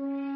Mm-hmm.